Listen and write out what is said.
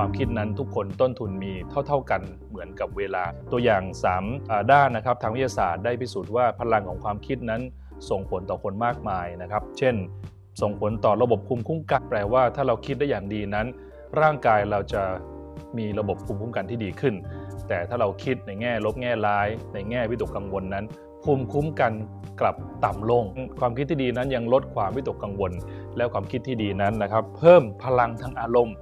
ความคิดนั้นทุกคนต้นทุนมีเท่า ๆกันเหมือนกับเวลา ตัวอย่าง3าด้านนะครับทางวิทยาศาสตร์ได้พิสูจน์ว่าพลังของความคิดนั้นส่งผลต่อคนมากมายนะครับ เช่น ส่งผลต่อระบบภูมิคุ้มกันแปลว่าถ้าเราคิดได้อย่างดีนั้น ร่างกายเราจะมีระบบภูมิคุ้มกันที่ดีขึ้น แต่ถ้าเราคิดในแง่ลบแง่ร้าย ในแง่วิตกกังวลนั้น ภูมิคุ้มกันกลับต่ำลง ความคิดที่ดีนั้นยังลดความวิตกกังวล แล้วความคิดที่ดีนั้นนะครับ เพิ่มพลังทางอารมณ์